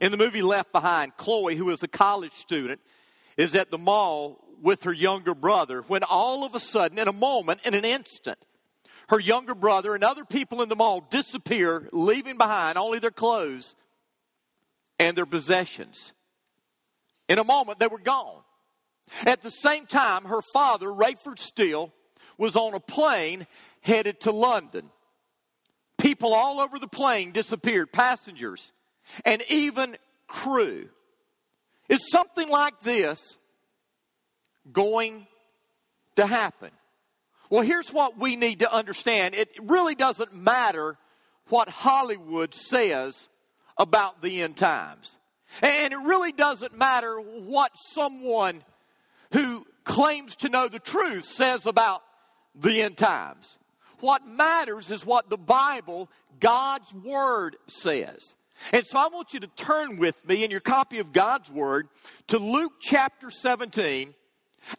In the movie Left Behind, Chloe, who is a college student, is at the mall with her younger brother when all of a sudden, in a moment, in an instant, her younger brother and other people in the mall disappear, leaving behind only their clothes and their possessions. In a moment, they were gone. At the same time, her father, Rayford Steele, was on a plane headed to London. People all over the plane disappeared, passengers, and even crew. Is something like this going to happen? Well, here's what we need to understand it really doesn't matter what Hollywood says about the end times. And it really doesn't matter what someone who claims to know the truth says about the end times. What matters is what the Bible, God's Word, says. And so I want you to turn with me in your copy of God's Word to Luke chapter 17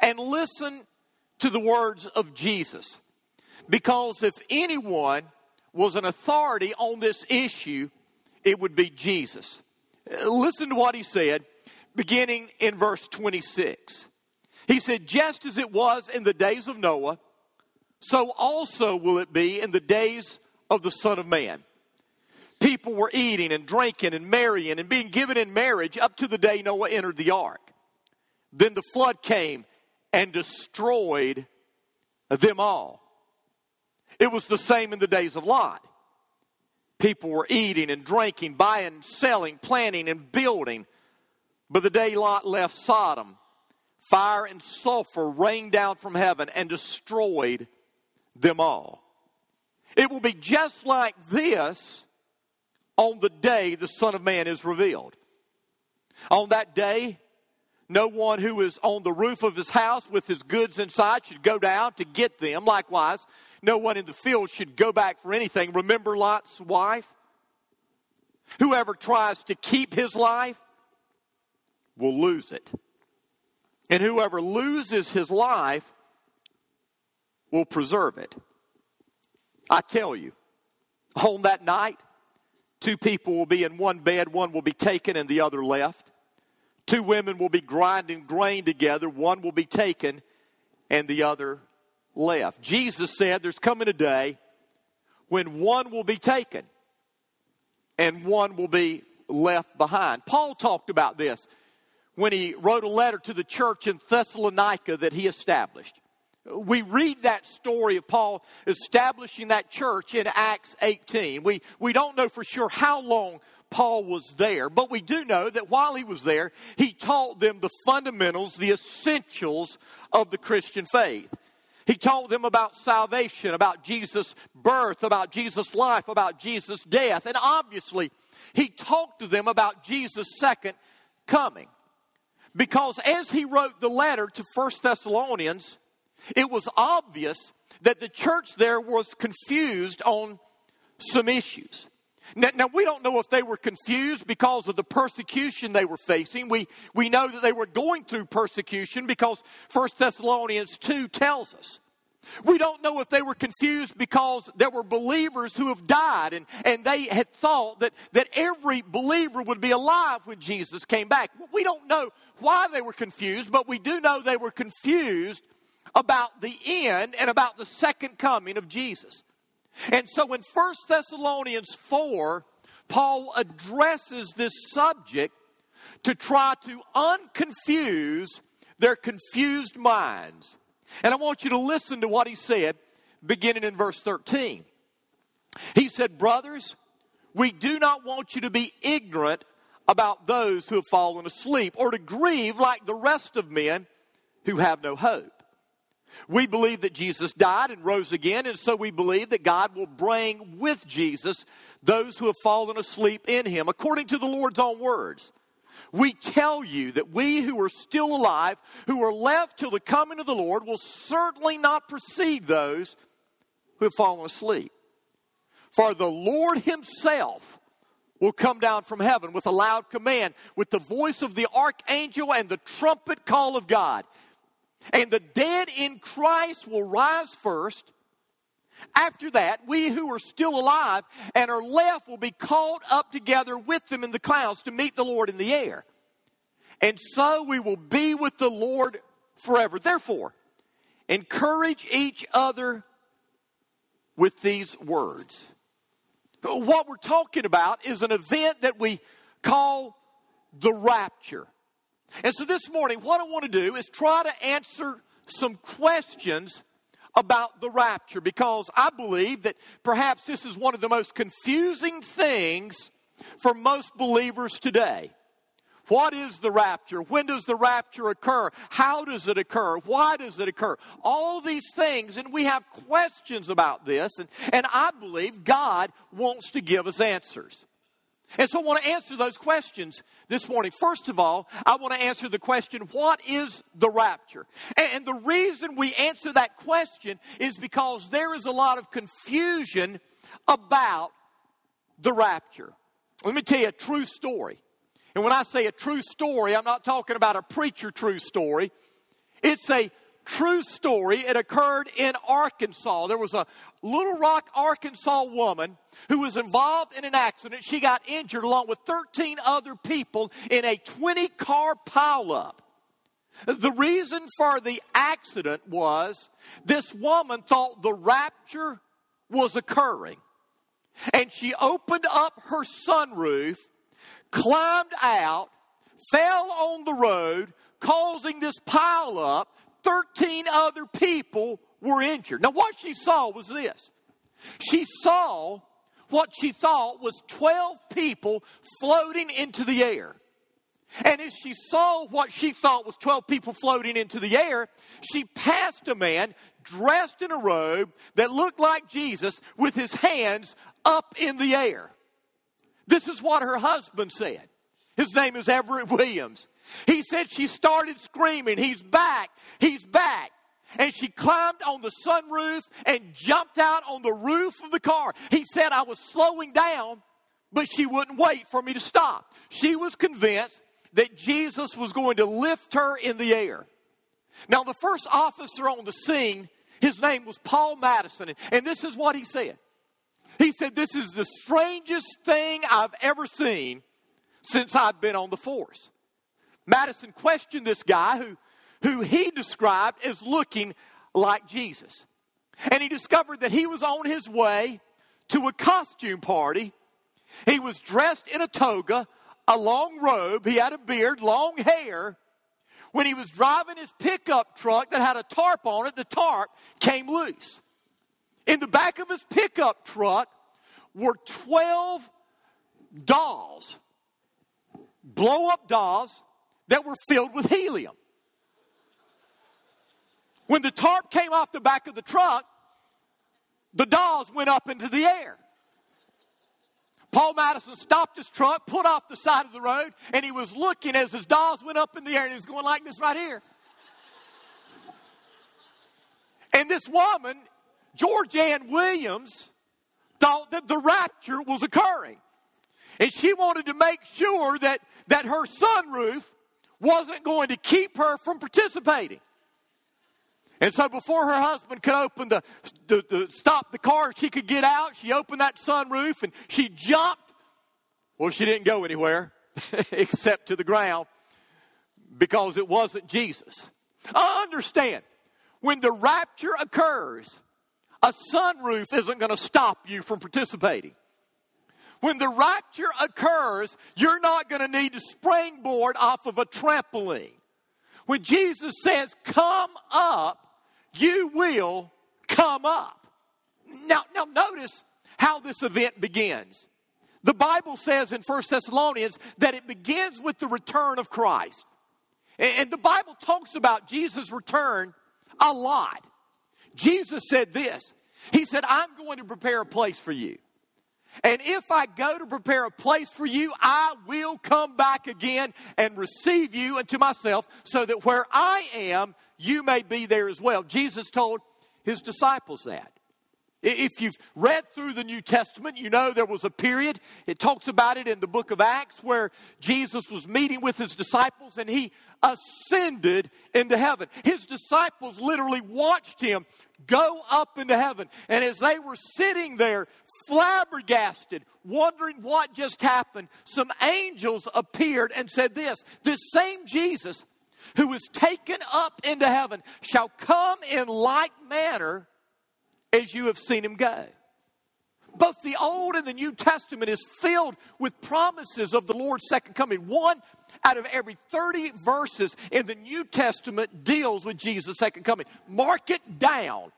and listen to the words of Jesus. Because if anyone was an authority on this issue, it would be Jesus. Listen to what he said, beginning in verse 26. He said, Just as it was in the days of Noah, so also will it be in the days of the Son of Man. People were eating and drinking and marrying and being given in marriage up to the day Noah entered the ark. Then the flood came and destroyed them all. It was the same in the days of Lot. People were eating and drinking, buying, selling, planting, and building. But the day Lot left Sodom, fire and sulfur rained down from heaven and destroyed them all. It will be just like this on the day the Son of Man is revealed. On that day, no one who is on the roof of his house with his goods inside should go down to get them. Likewise, no one in the field should go back for anything. Remember Lot's wife? Whoever tries to keep his life will lose it. And whoever loses his life will preserve it. I tell you, on that night, two people will be in one bed, one will be taken and the other left. Two women will be grinding grain together, one will be taken and the other left. Jesus said there's coming a day when one will be taken and one will be left behind. Paul talked about this when he wrote a letter to the church in Thessalonica that he established. We read that story of Paul establishing that church in Acts 18. We, we don't know for sure how long Paul was there, but we do know that while he was there, he taught them the fundamentals, the essentials of the Christian faith. He taught them about salvation, about Jesus' birth, about Jesus' life, about Jesus' death. And obviously, he talked to them about Jesus' second coming. Because as he wrote the letter to First Thessalonians, it was obvious that the church there was confused on some issues. Now, now, we don't know if they were confused because of the persecution they were facing. We, we know that they were going through persecution because 1 Thessalonians 2 tells us. We don't know if they were confused because there were believers who have died and, and they had thought that, that every believer would be alive when Jesus came back. We don't know why they were confused, but we do know they were confused about the end and about the second coming of Jesus. And so in 1 Thessalonians 4, Paul addresses this subject to try to unconfuse their confused minds. And I want you to listen to what he said beginning in verse 13. He said, Brothers, we do not want you to be ignorant about those who have fallen asleep or to grieve like the rest of men who have no hope. We believe that Jesus died and rose again, and so we believe that God will bring with Jesus those who have fallen asleep in him, according to the Lord's own words. We tell you that we who are still alive, who are left till the coming of the Lord, will certainly not precede those who have fallen asleep. For the Lord himself will come down from heaven with a loud command, with the voice of the archangel and the trumpet call of God and the dead in Christ will rise first. After that, we who are still alive and are left will be caught up together with them in the clouds to meet the Lord in the air. And so we will be with the Lord forever. Therefore, encourage each other with these words. What we're talking about is an event that we call the rapture. And so this morning, what I want to do is try to answer some questions about the rapture because I believe that perhaps this is one of the most confusing things for most believers today. What is the rapture? When does the rapture occur? How does it occur? Why does it occur? All these things, and we have questions about this, and, and I believe God wants to give us answers. And so I want to answer those questions this morning. First of all, I want to answer the question, what is the rapture? And the reason we answer that question is because there is a lot of confusion about the rapture. Let me tell you a true story. And when I say a true story, I'm not talking about a preacher true story. It's a true story. It occurred in Arkansas. There was a Little Rock, Arkansas woman who was involved in an accident. She got injured along with 13 other people in a 20 car pileup. The reason for the accident was this woman thought the rapture was occurring. And she opened up her sunroof climbed out, fell on the road, causing this pile up. 13 other people were injured. Now, what she saw was this she saw what she thought was 12 people floating into the air. And as she saw what she thought was 12 people floating into the air, she passed a man dressed in a robe that looked like Jesus with his hands up in the air. This is what her husband said. His name is Everett Williams. He said she started screaming, He's back, he's back. And she climbed on the sunroof and jumped out on the roof of the car. He said, I was slowing down, but she wouldn't wait for me to stop. She was convinced that Jesus was going to lift her in the air. Now, the first officer on the scene, his name was Paul Madison, and this is what he said. He said, This is the strangest thing I've ever seen since I've been on the force. Madison questioned this guy who, who he described as looking like Jesus. And he discovered that he was on his way to a costume party. He was dressed in a toga, a long robe, he had a beard, long hair. When he was driving his pickup truck that had a tarp on it, the tarp came loose. In the back of his pickup truck were 12 dolls, blow up dolls that were filled with helium. When the tarp came off the back of the truck, the dolls went up into the air. Paul Madison stopped his truck, put off the side of the road, and he was looking as his dolls went up in the air, and he was going like this right here. And this woman George Ann Williams thought that the rapture was occurring. And she wanted to make sure that, that her sunroof wasn't going to keep her from participating. And so before her husband could open the, the, the, stop the car, she could get out. She opened that sunroof and she jumped. Well, she didn't go anywhere except to the ground because it wasn't Jesus. I understand when the rapture occurs, a sunroof isn't going to stop you from participating. When the rapture occurs, you're not going to need to springboard off of a trampoline. When Jesus says, Come up, you will come up. Now, now notice how this event begins. The Bible says in 1 Thessalonians that it begins with the return of Christ. And the Bible talks about Jesus' return a lot. Jesus said this He said, I'm going to prepare a place for you. And if I go to prepare a place for you, I will come back again and receive you unto myself, so that where I am, you may be there as well. Jesus told his disciples that. If you've read through the New Testament, you know there was a period, it talks about it in the book of Acts, where Jesus was meeting with his disciples and he ascended into heaven. His disciples literally watched him go up into heaven. And as they were sitting there, flabbergasted, wondering what just happened, some angels appeared and said this This same Jesus who was taken up into heaven shall come in like manner as you have seen him go. Both the Old and the New Testament is filled with promises of the Lord's second coming. One out of every 30 verses in the New Testament deals with Jesus' second coming. Mark it down.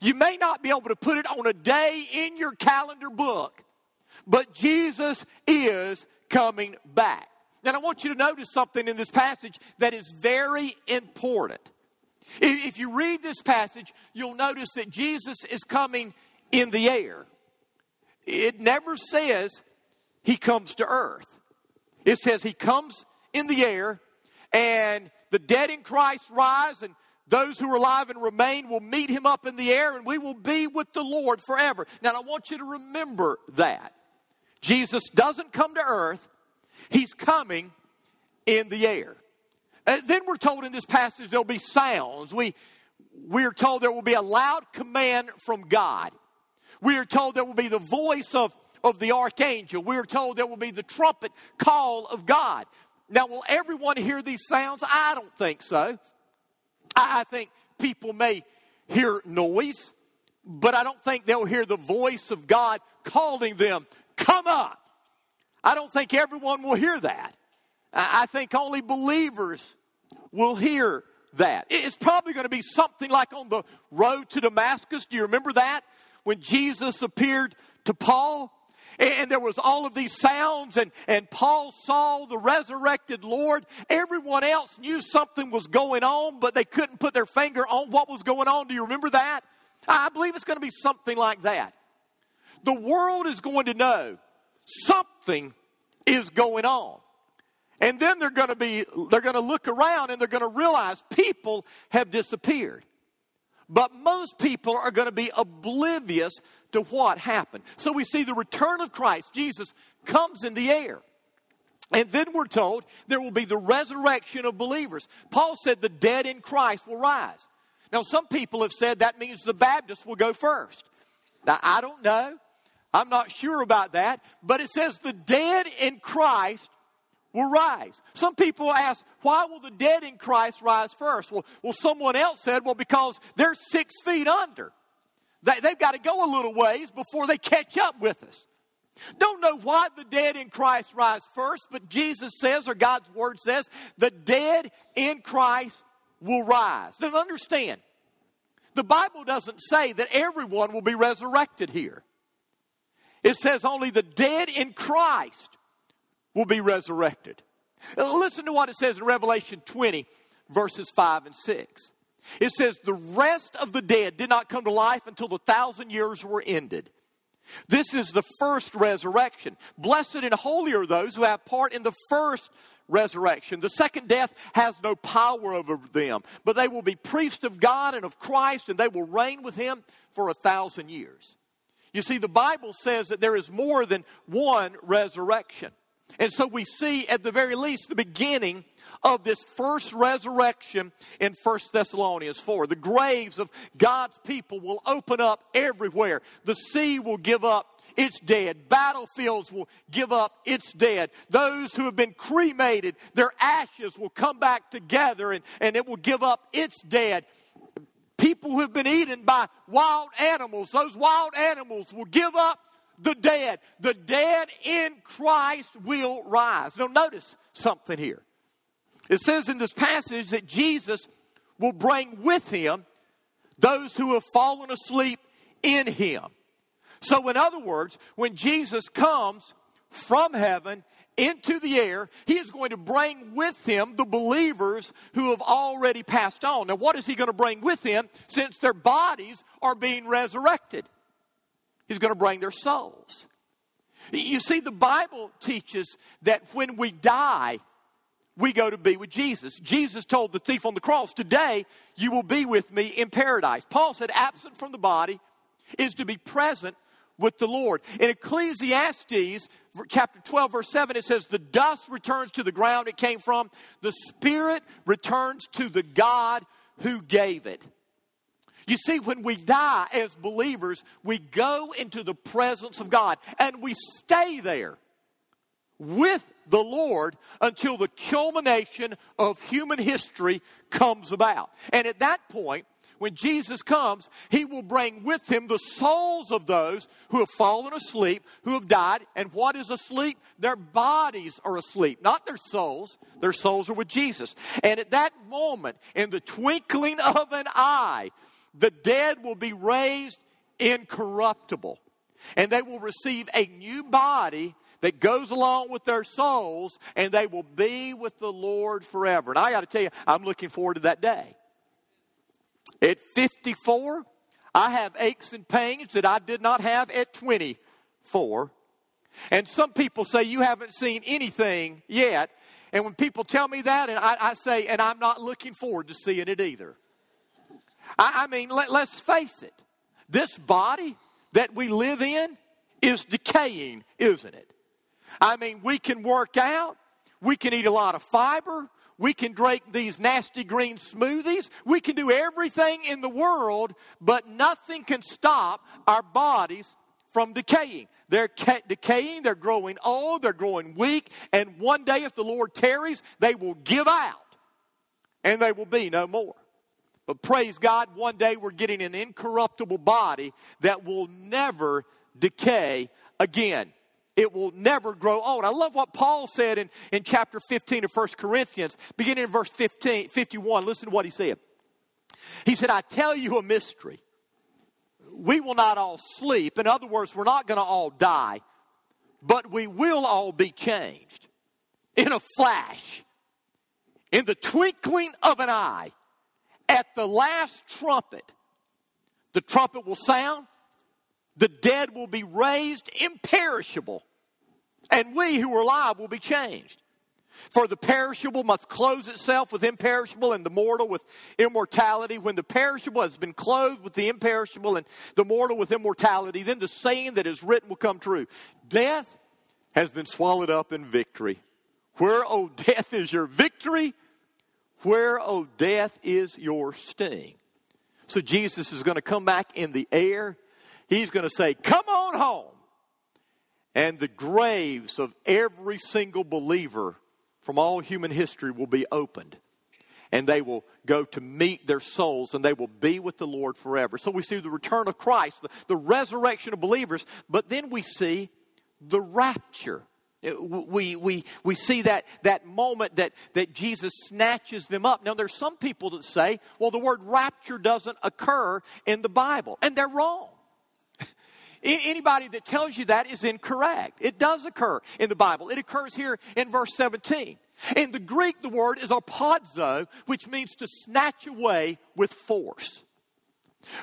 You may not be able to put it on a day in your calendar book, but Jesus is coming back. And I want you to notice something in this passage that is very important. If you read this passage, you'll notice that Jesus is coming in the air. It never says he comes to earth. It says he comes in the air and the dead in Christ rise and those who are alive and remain will meet him up in the air and we will be with the Lord forever. Now I want you to remember that. Jesus doesn't come to earth. He's coming in the air. Uh, then we're told in this passage there'll be sounds. We, we are told there will be a loud command from God. We are told there will be the voice of, of the archangel. We are told there will be the trumpet call of God. Now, will everyone hear these sounds? I don't think so. I, think people may hear noise, but I don't think they'll hear the voice of God calling them, Come up. I don't think everyone will hear that. I think only believers will hear that. It's probably going to be something like on the road to Damascus. Do you remember that? When Jesus appeared to Paul? And there was all of these sounds, and, and Paul saw the resurrected Lord. Everyone else knew something was going on, but they couldn't put their finger on what was going on. Do you remember that? I believe it's going to be something like that. The world is going to know something is going on. And then they're going to be, they're going to look around and they're going to realize people have disappeared. But most people are going to be oblivious to what happened. So we see the return of Christ. Jesus comes in the air. And then we're told there will be the resurrection of believers. Paul said the dead in Christ will rise. Now, some people have said that means the Baptists will go first. Now, I don't know. I'm not sure about that. But it says the dead in Christ will rise. Some people ask, why will the dead in Christ rise first? Well, well someone else said, well, because they're six feet under. They, they've got to go a little ways before they catch up with us. Don't know why the dead in Christ rise first, but Jesus says, or God's word says, the dead in Christ will rise. Now understand, the Bible doesn't say that everyone will be resurrected here. It says only the dead in Christ will be resurrected. Listen to what it says in Revelation 20, verses 5 and 6. It says, The rest of the dead did not come to life until the thousand years were ended. This is the first resurrection. Blessed and holy are those who have part in the first resurrection. The second death has no power over them, but they will be priests of God and of Christ, and they will reign with him for a thousand years. You see, the Bible says that there is more than one resurrection. And so we see at the very least the beginning of this first resurrection in 1 Thessalonians 4. The graves of God's people will open up everywhere. The sea will give up its dead. Battlefields will give up its dead. Those who have been cremated, their ashes will come back together and, and it will give up its dead. People who have been eaten by wild animals, those wild animals will give up the dead. The dead in Christ will rise. Now, notice something here. It says in this passage that Jesus will bring with him those who have fallen asleep in him. So, in other words, when Jesus comes from heaven into the air, he is going to bring with him the believers who have already passed on. Now, what is he going to bring with him since their bodies are being resurrected? He's going to bring their souls. You see, the Bible teaches that when we die, we go to be with Jesus. Jesus told the thief on the cross, Today you will be with me in paradise. Paul said, absent from the body, is to be present with the Lord. In Ecclesiastes chapter 12, verse 7, it says, The dust returns to the ground it came from, the Spirit returns to the God who gave it. You see, when we die as believers, we go into the presence of God and we stay there with the Lord until the culmination of human history comes about. And at that point, when Jesus comes, he will bring with him the souls of those who have fallen asleep, who have died. And what is asleep? Their bodies are asleep, not their souls. Their souls are with Jesus. And at that moment, in the twinkling of an eye, the dead will be raised incorruptible. And they will receive a new body that goes along with their souls, and they will be with the Lord forever. And I got to tell you, I'm looking forward to that day. At 54, I have aches and pains that I did not have at 24. And some people say you haven't seen anything yet. And when people tell me that, and I, I say, and I'm not looking forward to seeing it either. I, I mean, let, let's face it. This body that we live in is decaying, isn't it? I mean, we can work out, we can eat a lot of fiber, we can drink these nasty green smoothies. We can do everything in the world, but nothing can stop our bodies from decaying. They're ca- decaying, they're growing old, they're growing weak, and one day, if the Lord tarries, they will give out and they will be no more. But praise God, one day we're getting an incorruptible body that will never decay again it will never grow old. I love what Paul said in, in chapter 15 of 1 Corinthians, beginning in verse 15, 51. Listen to what he said. He said, I tell you a mystery. We will not all sleep. In other words, we're not going to all die, but we will all be changed in a flash, in the twinkling of an eye, at the last trumpet. The trumpet will sound, the dead will be raised imperishable, and we who are alive will be changed. For the perishable must clothe itself with imperishable, and the mortal with immortality. When the perishable has been clothed with the imperishable, and the mortal with immortality, then the saying that is written will come true Death has been swallowed up in victory. Where, O oh, death, is your victory? Where, O oh, death, is your sting? So Jesus is going to come back in the air He's going to say, Come on home. And the graves of every single believer from all human history will be opened. And they will go to meet their souls and they will be with the Lord forever. So we see the return of Christ, the, the resurrection of believers, but then we see the rapture. Uh, we, we, we see that, that moment that, that Jesus snatches them up. Now, there's some people that say, well, the word rapture doesn't occur in the Bible, and they're wrong. Anybody that tells you that is incorrect. It does occur in the Bible. It occurs here in verse 17. In the Greek, the word is arpazo, which means to snatch away with force.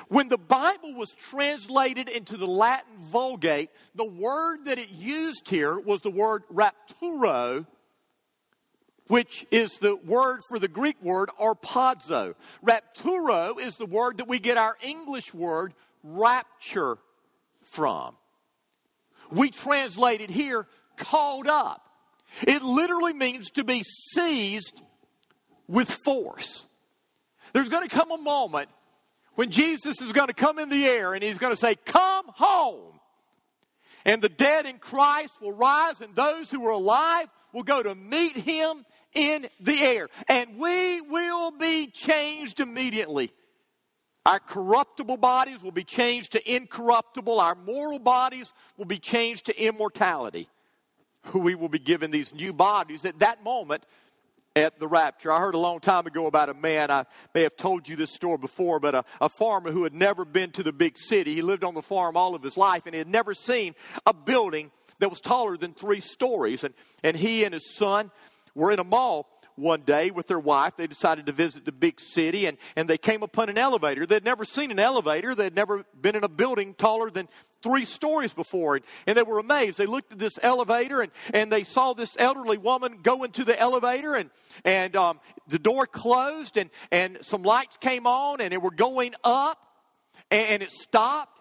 When the Bible was translated into the Latin Vulgate, the word that it used here was the word rapturo, which is the word for the Greek word arpazo. Rapturo is the word that we get our English word rapture from. We translate it here, called up. It literally means to be seized with force. There's going to come a moment when Jesus is going to come in the air and he's going to say, Come home. And the dead in Christ will rise, and those who are alive will go to meet him in the air. And we will be changed immediately. Our corruptible bodies will be changed to incorruptible. Our mortal bodies will be changed to immortality. We will be given these new bodies at that moment at the rapture. I heard a long time ago about a man, I may have told you this story before, but a, a, farmer who had never been to the big city. He lived on the farm all of his life and he had never seen a building that was taller than three stories. And, and he and his son were in a mall one day with their wife. They decided to visit the big city and, and they came upon an elevator. They'd never seen an elevator. They'd never been in a building taller than three stories before. it, and they were amazed. They looked at this elevator and, and they saw this elderly woman go into the elevator and, and um, the door closed and, and some lights came on and they were going up and, and it stopped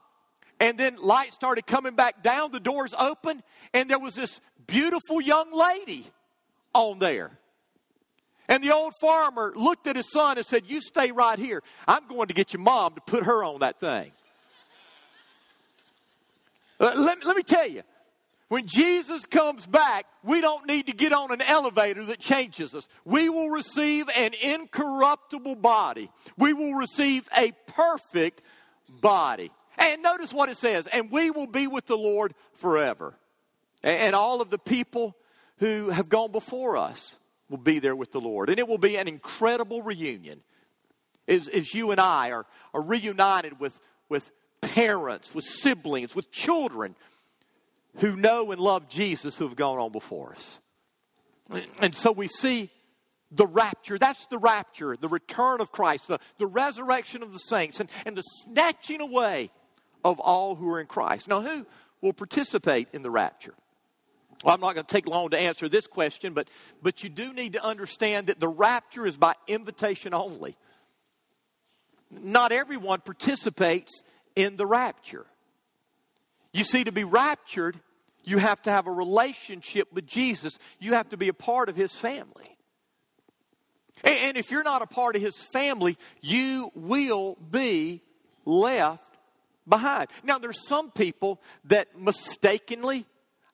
and then light started coming back down, the doors opened, and there was this beautiful young lady on there. And the old farmer looked at his son and said, You stay right here. I'm going to get your mom to put her on that thing. Uh, let, let me tell you, when Jesus comes back, we don't need to get on an elevator that changes us. We will receive an incorruptible body. We will receive a perfect body. And notice what it says, and we will be with the Lord forever. And all of the people who have gone before us will be there with the Lord. And it will be an incredible reunion as, as you and I are, are reunited with, with parents, with siblings, with children who know and love Jesus who have gone on before us. And so we see the rapture. That's the rapture, the return of Christ, the, the resurrection of the saints, and, and the snatching away of all who are in Christ. Now, who will participate in the rapture? Well, I'm not going to take long to answer this question, but, but you do need to understand that the rapture is by invitation only. Not everyone participates in the rapture. You see, to be raptured, you have to have a relationship with Jesus. You have to be a part of his family. And if you're not a part of his family, you will be left behind. Now, there's some people that mistakenly,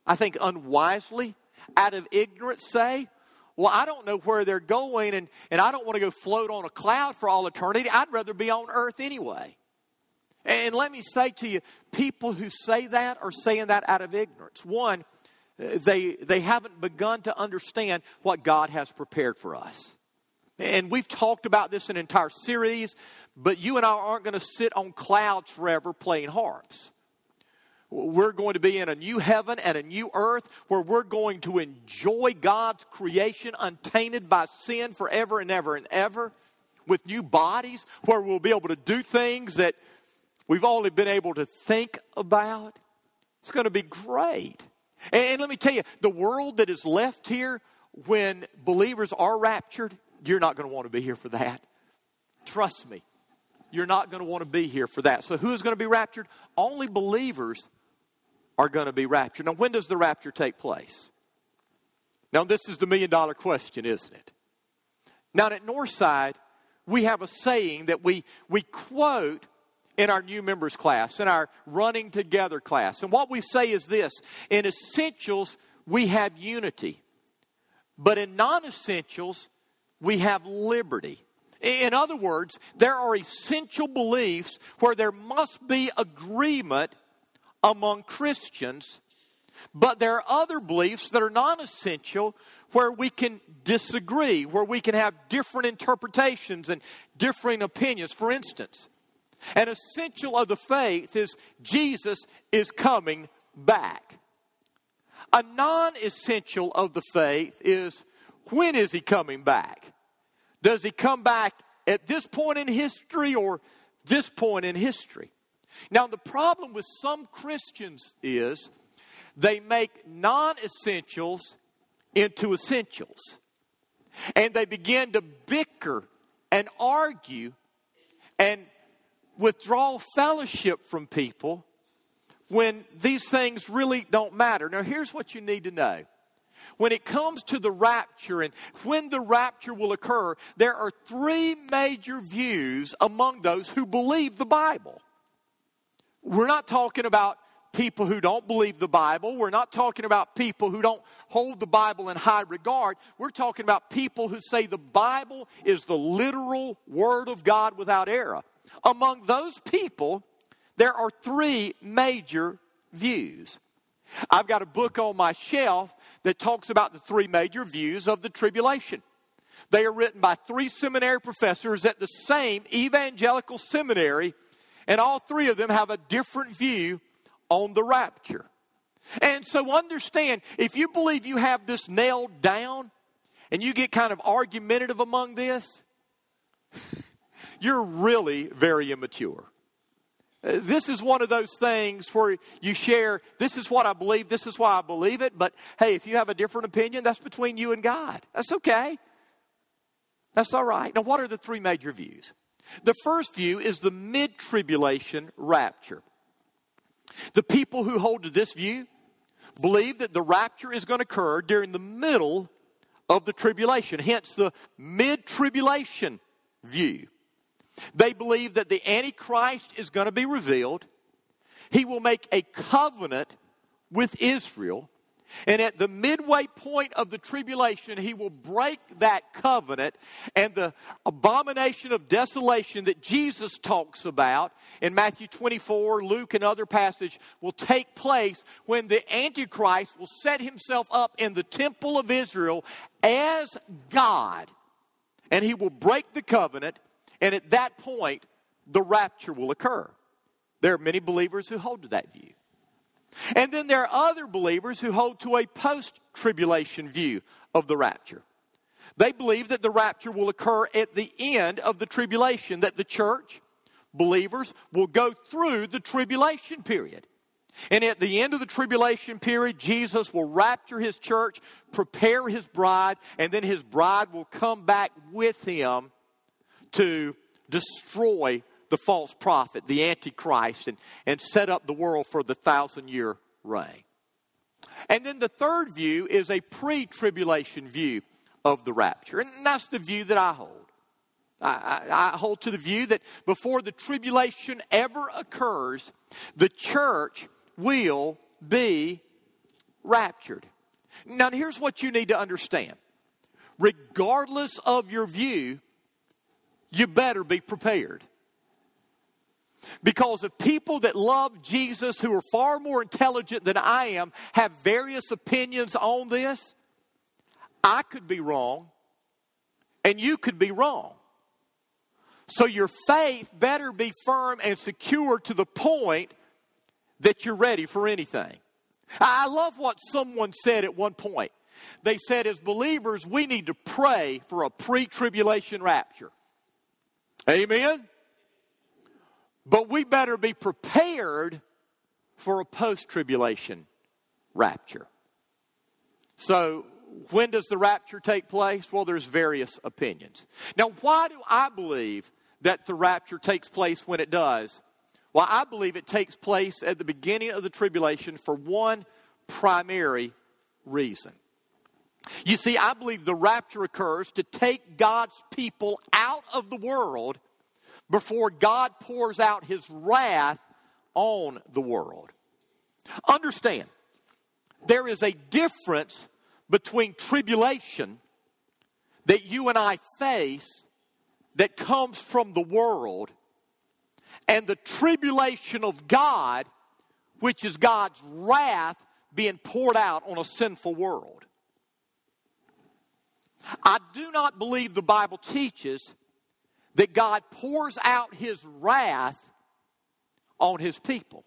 I think unwisely, out of ignorance say, well, I don't know where they're going and, and I don't want to go float on a cloud for all eternity. I'd rather be on earth anyway. And let me say to you, people who say that are saying that out of ignorance. One, they, they haven't begun to understand what God has prepared for us. And we've talked about this in an entire series, but you and I aren't going to sit on clouds forever playing harps. We're going to be in a new heaven and a new earth where we're going to enjoy God's creation untainted by sin forever and ever and ever with new bodies where we'll be able to do things that we've only been able to think about. It's going to be great. And let me tell you, the world that is left here when believers are raptured, you're not going to want to be here for that. Trust me. You're not going to want to be here for that. So, who is going to be raptured? Only believers are going to be raptured. Now, when does the rapture take place? Now, this is the million dollar question, isn't it? Now, at Northside, we have a saying that we, we quote in our new members class, in our running together class. And what we say is this in essentials, we have unity, but in non essentials, we have liberty. In other words, there are essential beliefs where there must be agreement among Christians, but there are other beliefs that are non essential where we can disagree, where we can have different interpretations and differing opinions. For instance, an essential of the faith is Jesus is coming back. A non essential of the faith is when is he coming back? Does he come back at this point in history or this point in history? Now, the problem with some Christians is they make non essentials into essentials. And they begin to bicker and argue and withdraw fellowship from people when these things really don't matter. Now, here's what you need to know. When it comes to the rapture and when the rapture will occur, there are three major views among those who believe the Bible. We're not talking about people who don't believe the Bible. We're not talking about people who don't hold the Bible in high regard. We're talking about people who say the Bible is the literal Word of God without error. Among those people, there are three major views. I've got a book on my shelf that talks about the three major views of the tribulation. They are written by three seminary professors at the same evangelical seminary, and all three of them have a different view on the rapture. And so understand if you believe you have this nailed down and you get kind of argumentative among this, you're really very immature. Uh, this is one of those things where you share, this is what I believe, this is why I believe it, but hey, if you have a different opinion, that's between you and God. That's okay. That's all right. Now, what are the three major views? The first view is the mid tribulation rapture. The people who hold to this view believe that the rapture is going to occur during the middle of the tribulation, hence the mid tribulation view. They believe that the Antichrist is going to be revealed. He will make a covenant with Israel. And at the midway point of the tribulation, he will break that covenant. And the abomination of desolation that Jesus talks about in Matthew 24, Luke, and other passages will take place when the Antichrist will set himself up in the temple of Israel as God. And he will break the covenant. And at that point, the rapture will occur. There are many believers who hold to that view. And then there are other believers who hold to a post tribulation view of the rapture. They believe that the rapture will occur at the end of the tribulation, that the church, believers, will go through the tribulation period. And at the end of the tribulation period, Jesus will rapture his church, prepare his bride, and then his bride will come back with him to destroy the false prophet, the Antichrist, and, and set up the world for the thousand year reign. And then the third view is a pre tribulation view of the rapture. And that's the view that I hold. I, I, I, hold to the view that before the tribulation ever occurs, the church will be raptured. Now, here's what you need to understand. Regardless of your view, you better be prepared. Because if people that love Jesus, who are far more intelligent than I am, have various opinions on this, I could be wrong and you could be wrong. So your faith better be firm and secure to the point that you're ready for anything. I love what someone said at one point. They said, as believers, we need to pray for a pre tribulation rapture. Amen? But we better be prepared for a post tribulation rapture. So, when does the rapture take place? Well, there's various opinions. Now, why do I believe that the rapture takes place when it does? Well, I believe it takes place at the beginning of the tribulation for one primary reason. You see, I believe the rapture occurs to take God's people out of the world before God pours out his wrath on the world. Understand, there is a difference between tribulation that you and I face that comes from the world and the tribulation of God, which is God's wrath being poured out on a sinful world. I do not believe the Bible teaches that God pours out his wrath on his people.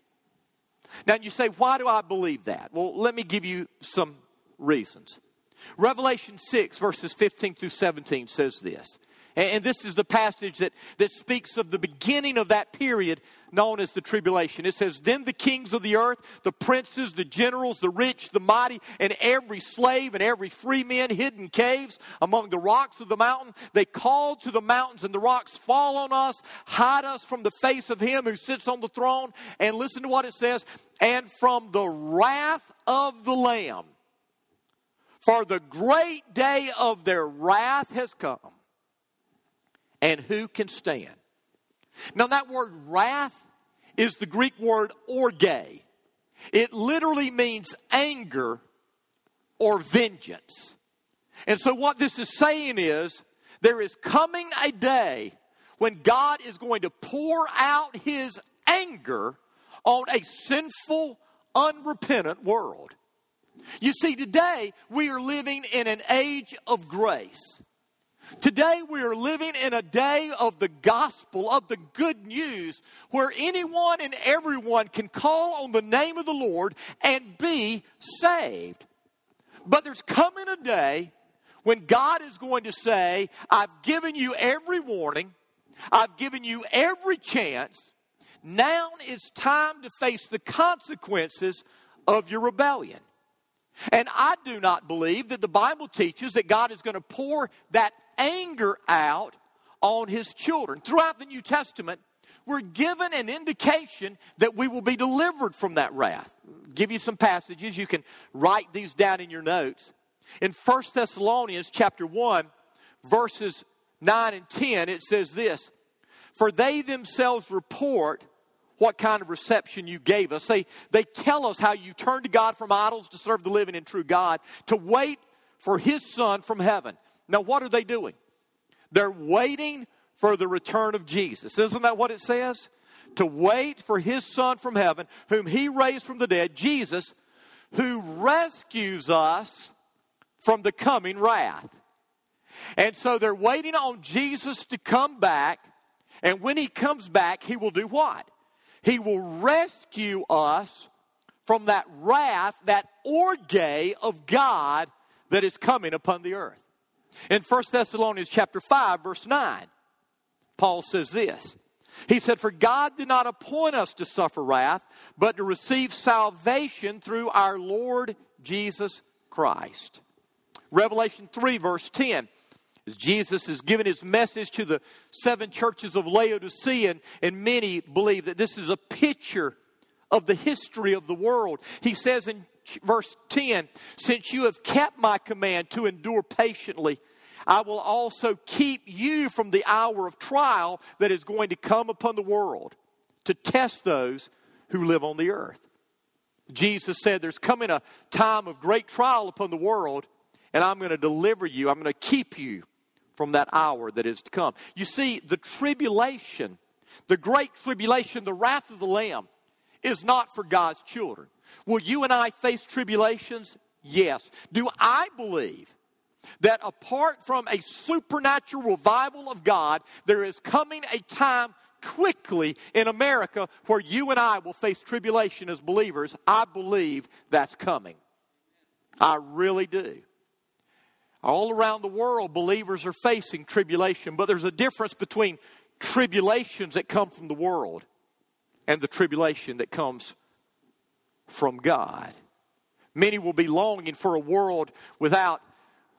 Now, you say, why do I believe that? Well, let me give you some reasons. Revelation 6, verses 15 through 17 says this and this is the passage that, that speaks of the beginning of that period known as the tribulation. It says, Then the kings of the earth, the princes, the generals, the rich, the mighty, and every slave and every free man hid in caves among the rocks of the mountain, they called to the mountains and the rocks, Fall on us, hide us from the face of him who sits on the throne. And listen to what it says, and from the wrath of the Lamb. For the great day of their wrath has come and who can stand? Now, that word wrath is the Greek word orge. It literally means anger or vengeance. And so, what this is saying is there is coming a day when God is going to pour out his anger on a sinful, unrepentant world. You see, today we are living in an age of grace. Today we are living in a day of the gospel, of the good news, where anyone and everyone can call on the name of the Lord and be saved. But there's coming a day when God is going to say, I've given you every warning, I've given you every chance. Now it's time to face the consequences of your rebellion. And I do not believe that the Bible teaches that God is going to pour that anger out on his children. Throughout the New Testament, we're given an indication that we will be delivered from that wrath. give you some passages. You can write these down in your notes. In 1 Thessalonians chapter 1, verses 9 and 10, it says this For they themselves report what kind of reception you gave us. They, they tell us how you turned to God from idols to serve the living and true God, to wait for His Son from heaven. Now, what are they doing? They're waiting for the return of Jesus. Isn't that what it says? To wait for His Son from heaven, whom He raised from the dead, Jesus, who rescues us from the coming wrath. And so they're waiting on Jesus to come back. And when he comes back, he will do what? He will rescue us from that wrath, that orge of God that is coming upon the earth. In 1 Thessalonians chapter 5 verse 9, Paul says this. He said, For God did not appoint us to suffer wrath, but to receive salvation through our Lord Jesus Christ. Revelation 3, verse 10. As Jesus is giving his message to the seven churches of Laodicea, and, and many believe that this is a picture of the history of the world. He says in verse 10 Since you have kept my command to endure patiently, I will also keep you from the hour of trial that is going to come upon the world to test those who live on the earth. Jesus said, There's coming a time of great trial upon the world, and I'm going to deliver you. I'm going to keep you from that hour that is to come. You see, the tribulation, the great tribulation, the wrath of the Lamb, is not for God's children. Will you and I face tribulations? Yes. Do I believe that apart from a supernatural revival of God, there is coming a time quickly in America where you and I will face tribulation as believers? I believe that's coming. I really do. All around the world, believers are facing tribulation, but there's a difference between tribulations that come from the world and the tribulation that comes from God. Many will be longing for a world without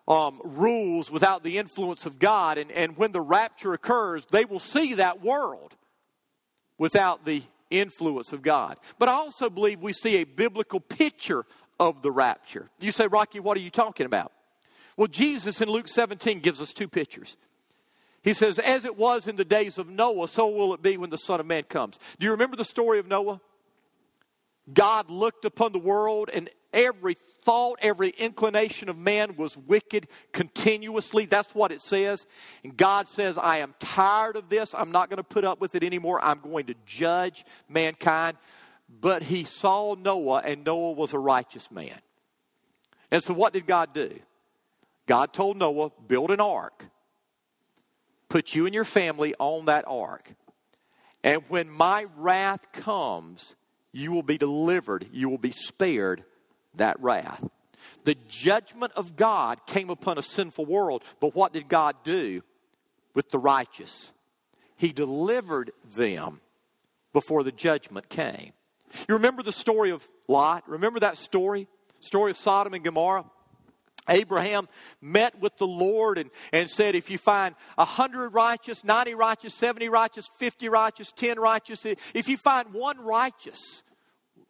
um, rules, without the influence of God. And, and when the rapture occurs, they will see that world without the influence of God. But I also believe we see a biblical picture of the rapture. You say, Rocky, what are you talking about? Well, Jesus in Luke 17 gives us two pictures. He says, As it was in the days of Noah, so will it be when the Son of Man comes. Do you remember the story of Noah? God looked upon the world, and every thought, every inclination of man was wicked continuously. That's what it says. And God says, I am tired of this. I'm not going to put up with it anymore. I'm going to judge mankind. But he saw Noah, and Noah was a righteous man. And so, what did God do? God told Noah, build an ark, put you and your family on that ark. And when my wrath comes, you will be delivered, you will be spared that wrath. The judgment of God came upon a sinful world, but what did God do with the righteous? He delivered them before the judgment came. You remember the story of Lot? Remember that story? Story of Sodom and Gomorrah? Abraham met with the Lord and, and said, If you find a hundred righteous, 90 righteous, 70 righteous, 50 righteous, 10 righteous, if you find one righteous,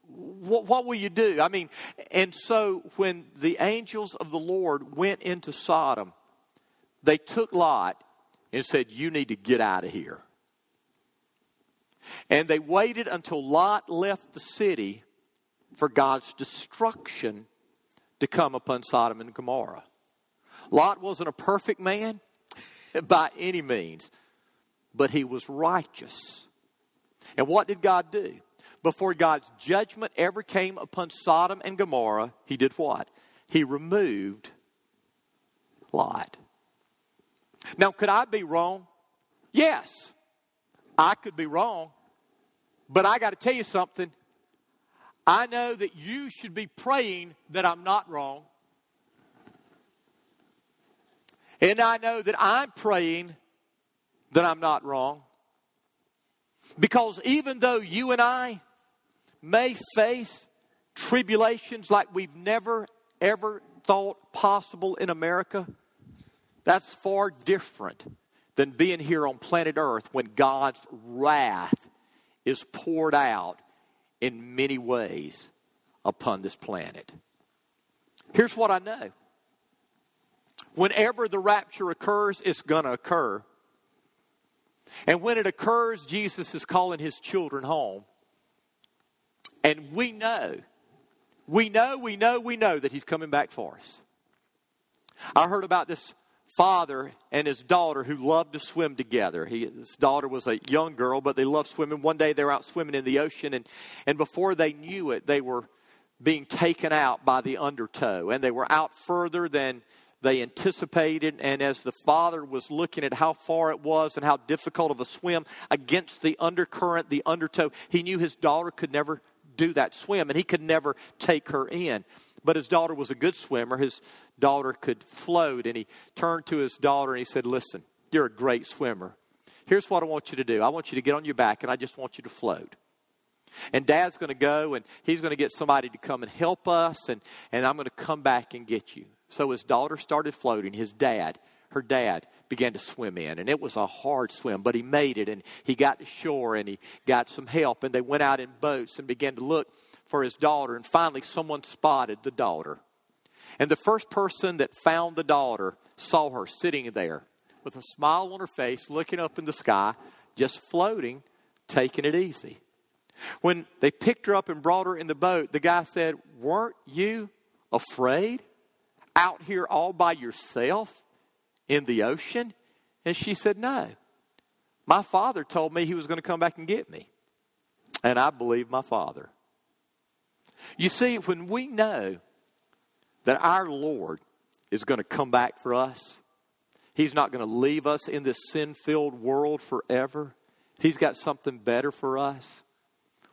what, what will you do? I mean, and so when the angels of the Lord went into Sodom, they took Lot and said, You need to get out of here. And they waited until Lot left the city for God's destruction to come upon Sodom and Gomorrah. Lot wasn't a perfect man by any means, but he was righteous. And what did God do? Before God's judgment ever came upon Sodom and Gomorrah, he did what? He removed Lot. Now, could I be wrong? Yes, I could be wrong. But I got to tell you something. I know that you should be praying that I'm not wrong. And I know that I'm praying that I'm not wrong. Because even though you and I may face tribulations like we've never, ever thought possible in America, that's far different than being here on planet Earth when God's wrath is poured out in many ways upon this planet. Here's what I know whenever the rapture occurs, it's going to occur. And when it occurs, Jesus is calling his children home. And we know, we know, we know, we know that he's coming back for us. I heard about this father and his daughter who loved to swim together. He, his daughter was a young girl, but they loved swimming. One day they were out swimming in the ocean, and, and before they knew it, they were being taken out by the undertow. And they were out further than they anticipated. And as the father was looking at how far it was and how difficult of a swim against the undercurrent, the undertow, he knew his daughter could never do that swim and he could never take her in. But his daughter was a good swimmer. His daughter could float. And he turned to his daughter and he said, Listen, you're a great swimmer. Here's what I want you to do I want you to get on your back and I just want you to float. And dad's going to go and he's going to get somebody to come and help us, and, and I'm going to come back and get you. So his daughter started floating. His dad, her dad, began to swim in. And it was a hard swim, but he made it and he got to shore and he got some help. And they went out in boats and began to look for his daughter. And finally, someone spotted the daughter. And the first person that found the daughter saw her sitting there with a smile on her face, looking up in the sky, just floating, taking it easy. When they picked her up and brought her in the boat, the guy said, Weren't you afraid out here all by yourself in the ocean? And she said, No. My father told me he was going to come back and get me. And I believe my father. You see, when we know that our Lord is going to come back for us, He's not going to leave us in this sin filled world forever. He's got something better for us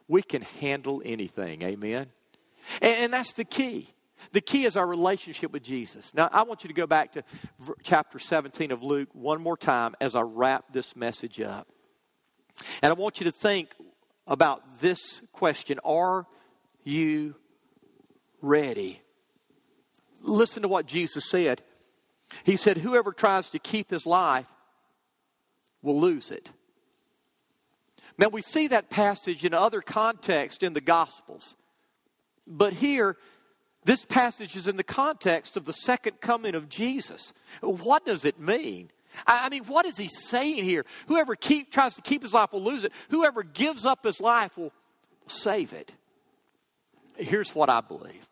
we can handle anything. Amen? And, and that's the key. The key is our relationship with Jesus. Now, I want you to go back to chapter 17 of Luke one more time as I wrap this message up. And I want you to think about this question Are you ready? Listen to what Jesus said. He said, Whoever tries to keep his life will lose it. Now, we see that passage in other contexts in the Gospels. But here, this passage is in the context of the second coming of Jesus. What does it mean? I mean, what is he saying here? Whoever keep, tries to keep his life will lose it. Whoever gives up his life will save it. Here's what I believe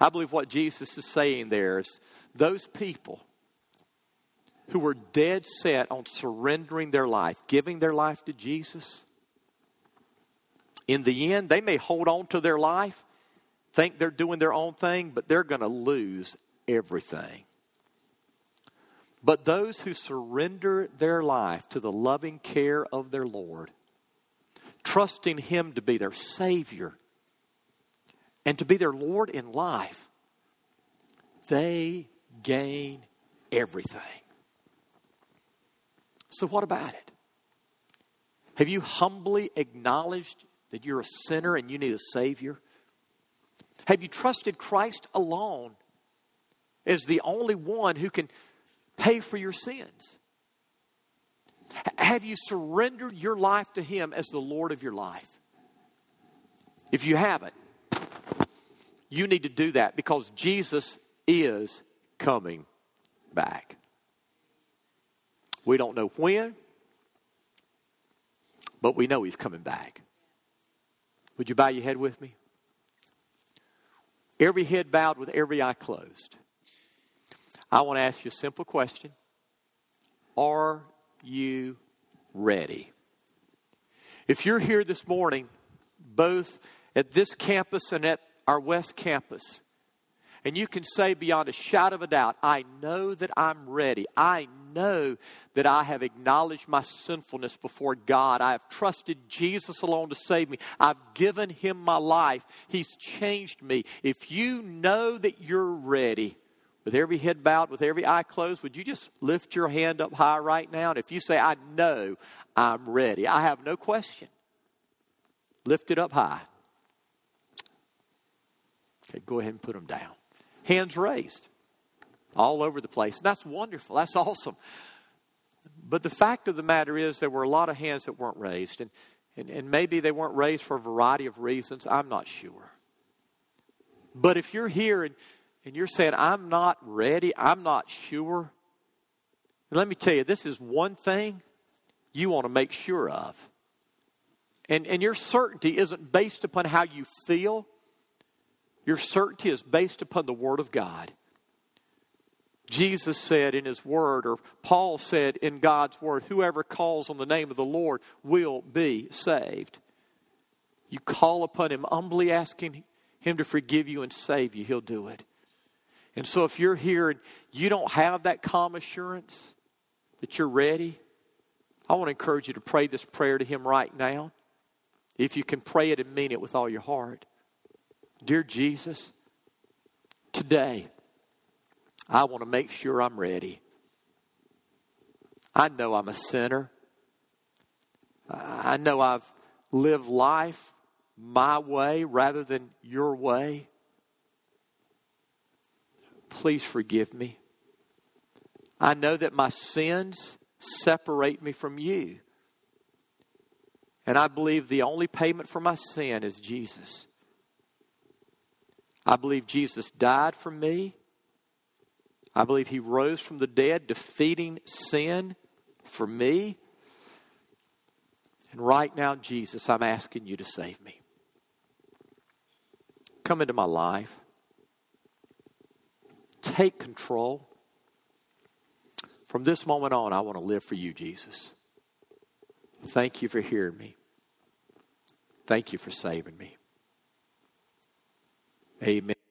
I believe what Jesus is saying there is those people who were dead set on surrendering their life, giving their life to Jesus, in the end, they may hold on to their life, think they're doing their own thing, but they're going to lose everything. But those who surrender their life to the loving care of their Lord, trusting Him to be their Savior and to be their Lord in life, they gain everything. So, what about it? Have you humbly acknowledged that you're a sinner and you need a Savior? Have you trusted Christ alone as the only one who can pay for your sins? Have you surrendered your life to Him as the Lord of your life? If you haven't, you need to do that because Jesus is coming back. We don't know when, but we know He's coming back. Would you bow your head with me? Every head bowed with every eye closed. I want to ask you a simple question Are you ready? If you're here this morning, both at this campus and at our West Campus, and you can say beyond a shadow of a doubt, I know that I'm ready. I know that I have acknowledged my sinfulness before God. I have trusted Jesus alone to save me. I've given him my life. He's changed me. If you know that you're ready, with every head bowed, with every eye closed, would you just lift your hand up high right now? And if you say, I know I'm ready, I have no question, lift it up high. Okay, go ahead and put them down hands raised all over the place. That's wonderful. That's awesome. But the fact of the matter is, there were a lot of hands that weren't raised. And, And, and maybe they weren't raised for a variety of reasons. I'm not sure. But if you're here and, and you're saying, I'm not ready, I'm not sure, let me tell you, this is one thing you want to make sure of. And, and your certainty isn't based upon how you feel, your certainty is based upon the Word of God. Jesus said in His Word, or Paul said in God's Word, whoever calls on the name of the Lord will be saved. You call upon Him, humbly asking Him to forgive you and save you, He'll do it. And so if you're here and you don't have that calm assurance that you're ready, I want to encourage you to pray this prayer to Him right now. If you can pray it and mean it with all your heart. Dear Jesus, today, I want to make sure I'm ready. I know I'm a sinner. I know I've lived life my way rather than your way. Please forgive me. I know that my sins separate me from you. And I believe the only payment for my sin is Jesus. I believe Jesus died for me. I believe he rose from the dead, defeating sin for me. And right now, Jesus, I'm asking you to save me. Come into my life. Take control. From this moment on, I want to live for you, Jesus. Thank you for hearing me. Thank you for saving me. Amen.